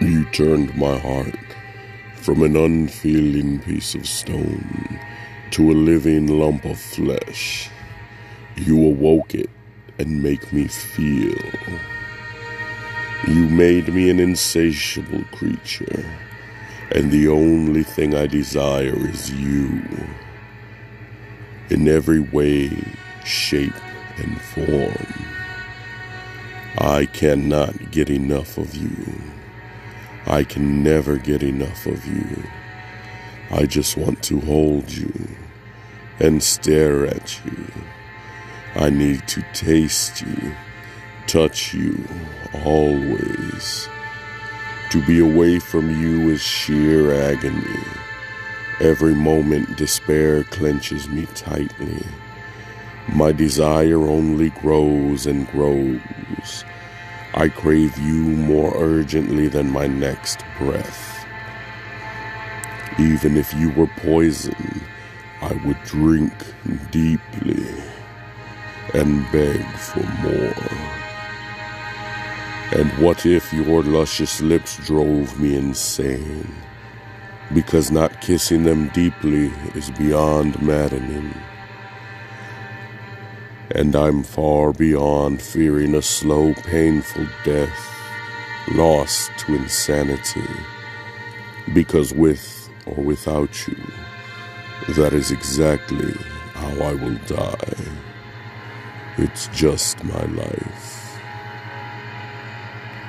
You turned my heart from an unfeeling piece of stone to a living lump of flesh. You awoke it and make me feel. You made me an insatiable creature, and the only thing I desire is you. In every way, shape, and form. I cannot get enough of you. I can never get enough of you. I just want to hold you and stare at you. I need to taste you, touch you, always. To be away from you is sheer agony. Every moment despair clenches me tightly. My desire only grows and grows. I crave you more urgently than my next breath. Even if you were poison, I would drink deeply and beg for more. And what if your luscious lips drove me insane? Because not kissing them deeply is beyond maddening and I'm far beyond fearing a slow, painful death, lost to insanity, because with or without you, that is exactly how I will die. It's just my life.